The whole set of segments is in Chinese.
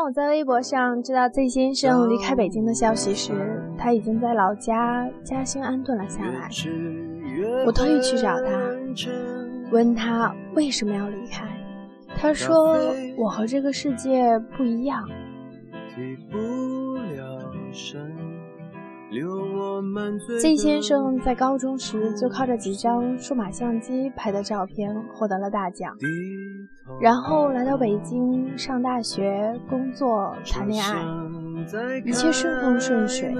当我在微博上知道 Z 先生离开北京的消息时，他已经在老家嘉兴安顿了下来。我特意去找他，问他为什么要离开。他说：“我和这个世界不一样。” Z 先生在高中时就靠着几张数码相机拍的照片获得了大奖，然后来到北京上大学、工作、谈恋爱，一切顺风顺水。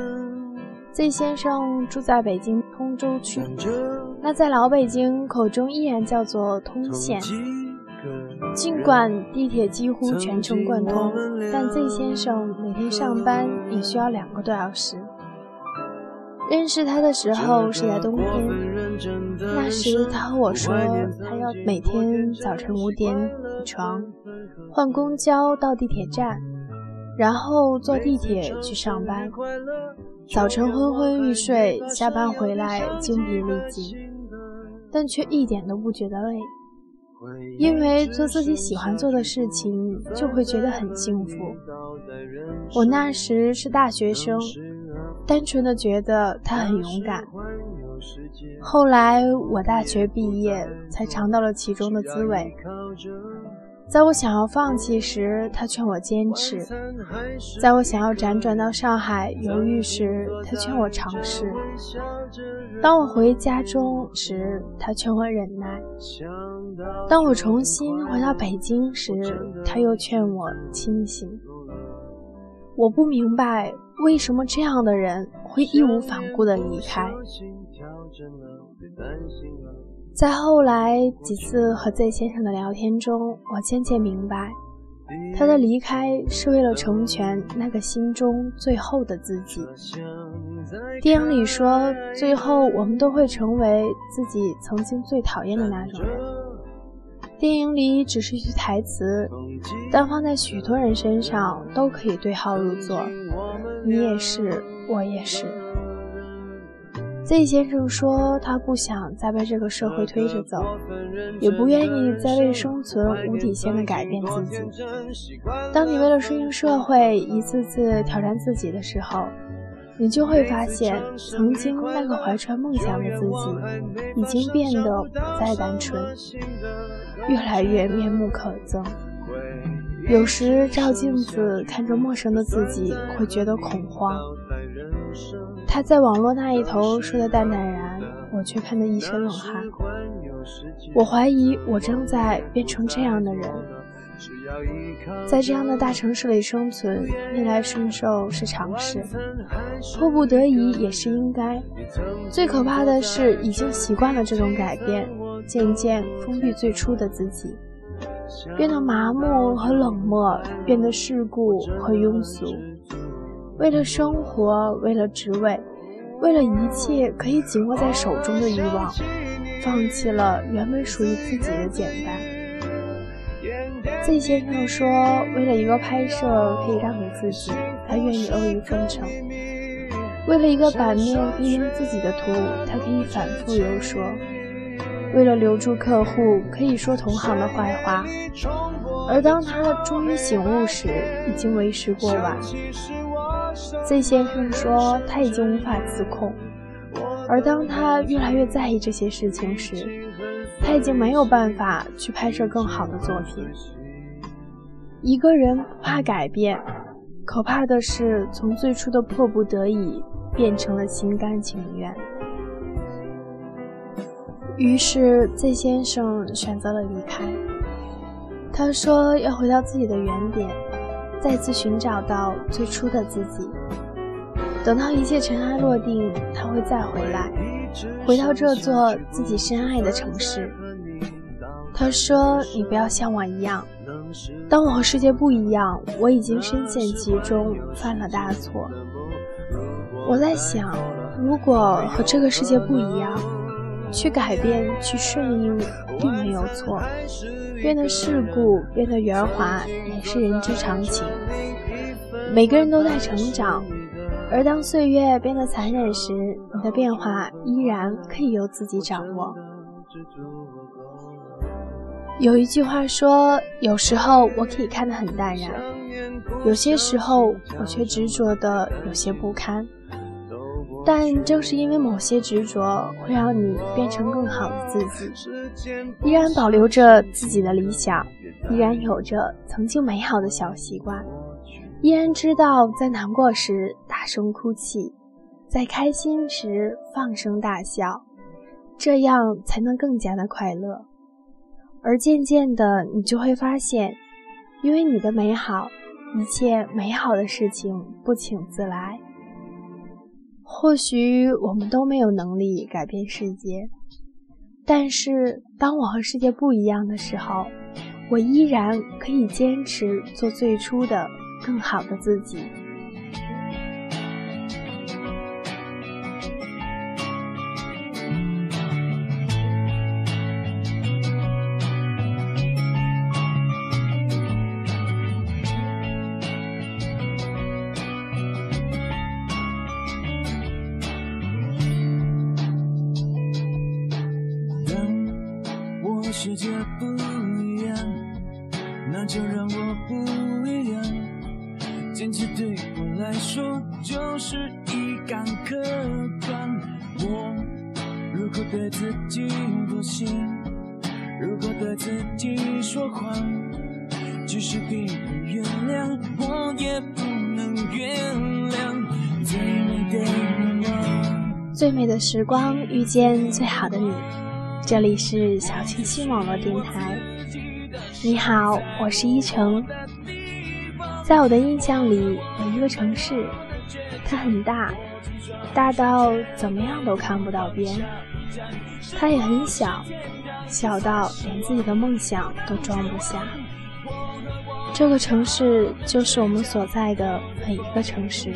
Z 先生住在北京通州区，那在老北京口中依然叫做通县。尽管地铁几乎全程贯通，但 Z 先生每天上班也需要两个多小时。认识他的时候是在冬天，那时他和我说，他要每天早晨五点起床，换公交到地铁站，然后坐地铁去上班。早晨昏昏欲睡，下班回来精疲力尽，但却一点都不觉得累，因为做自己喜欢做的事情就会觉得很幸福。我那时是大学生。单纯的觉得他很勇敢。后来我大学毕业，才尝到了其中的滋味。在我想要放弃时，他劝我坚持；在我想要辗转到上海犹豫时，他劝我尝试；当我回家中时，他劝我忍耐；当我重新回到北京时，他又劝我清醒。我不明白。为什么这样的人会义无反顾地离开？在后来几次和 Z 先生的聊天中，我渐渐明白，他的离开是为了成全那个心中最后的自己。电影里说，最后我们都会成为自己曾经最讨厌的那种人。电影里只是一句台词，但放在许多人身上都可以对号入座。你也是，我也是。Z 先生说，他不想再被这个社会推着走，也不愿意再为生存无底线的改变自己。当你为了适应社会一次次挑战自己的时候，你就会发现，曾经那个怀揣梦想的自己，已经变得不再单纯，越来越面目可憎。有时照镜子看着陌生的自己，会觉得恐慌。他在网络那一头说的淡淡然，我却看得一身冷汗。我怀疑我正在变成这样的人，在这样的大城市里生存，逆来顺受是常事，迫不得已也是应该。最可怕的是，已经习惯了这种改变，渐渐封闭最初的自己。变得麻木和冷漠，变得世故和庸俗。为了生活，为了职位，为了一切可以紧握在手中的欲望，放弃了原本属于自己的简单。Z 先生说：“为了一个拍摄可以让给自己，他愿意阿谀奉承；为了一个版面可以用自己的图，他可以反复游说。”为了留住客户，可以说同行的坏话，而当他终于醒悟时，已经为时过晚。Z 先生说他已经无法自控，而当他越来越在意这些事情时，他已经没有办法去拍摄更好的作品。一个人不怕改变，可怕的是从最初的迫不得已变成了心甘情愿。于是，Z 先生选择了离开。他说要回到自己的原点，再次寻找到最初的自己。等到一切尘埃落定，他会再回来，回到这座自己深爱的城市。他说：“你不要像我一样，当我和世界不一样，我已经深陷其中，犯了大错。”我在想，如果和这个世界不一样。去改变，去顺应，并没有错。变得世故，变得圆滑，也是人之常情。每个人都在成长，而当岁月变得残忍时，你的变化依然可以由自己掌握。有一句话说：“有时候我可以看得很淡然，有些时候我却执着的有些不堪。但正是因为某些执着，会让你变成更好的自己，依然保留着自己的理想，依然有着曾经美好的小习惯，依然知道在难过时大声哭泣，在开心时放声大笑，这样才能更加的快乐。而渐渐的，你就会发现，因为你的美好，一切美好的事情不请自来。或许我们都没有能力改变世界，但是当我和世界不一样的时候，我依然可以坚持做最初的更好的自己。世界不一样，那就让我不一样。坚持对我来说就是一杆刻砖。我如果对自己妥协，如果对自己说谎，即使别人原谅，我也不能原谅。最美的我，最美的时光遇见最好的你。这里是小清新网络电台。你好，我是依晨。在我的印象里，有一个城市，它很大，大到怎么样都看不到边；它也很小，小到连自己的梦想都装不下。这个城市就是我们所在的每一个城市。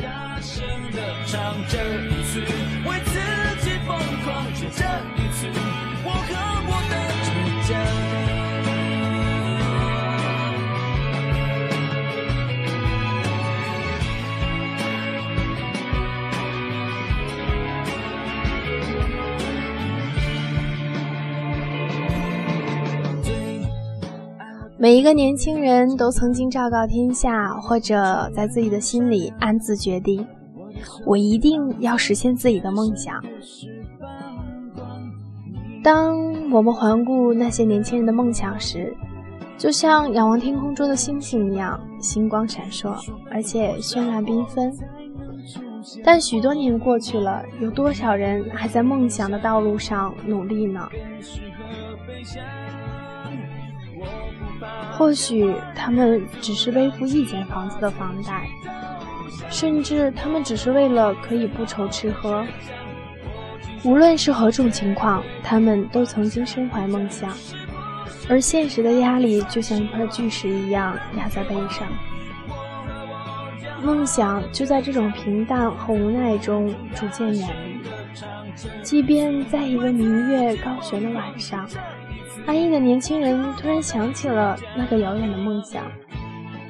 每一个年轻人都曾经昭告天下，或者在自己的心里暗自决定：我一定要实现自己的梦想。当我们环顾那些年轻人的梦想时，就像仰望天空中的星星一样，星光闪烁，而且绚烂缤纷。但许多年过去了，有多少人还在梦想的道路上努力呢？或许他们只是背负一间房子的房贷，甚至他们只是为了可以不愁吃喝。无论是何种情况，他们都曾经身怀梦想，而现实的压力就像一块巨石一样压在背上。梦想就在这种平淡和无奈中逐渐远离。即便在一个明月高悬的晚上，安逸的年轻人突然想起了那个遥远的梦想，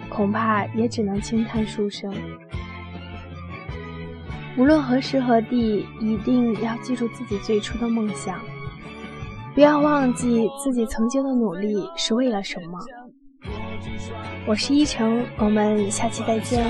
恐怕也只能轻叹数声。无论何时何地，一定要记住自己最初的梦想，不要忘记自己曾经的努力是为了什么。我是依晨，我们下期再见。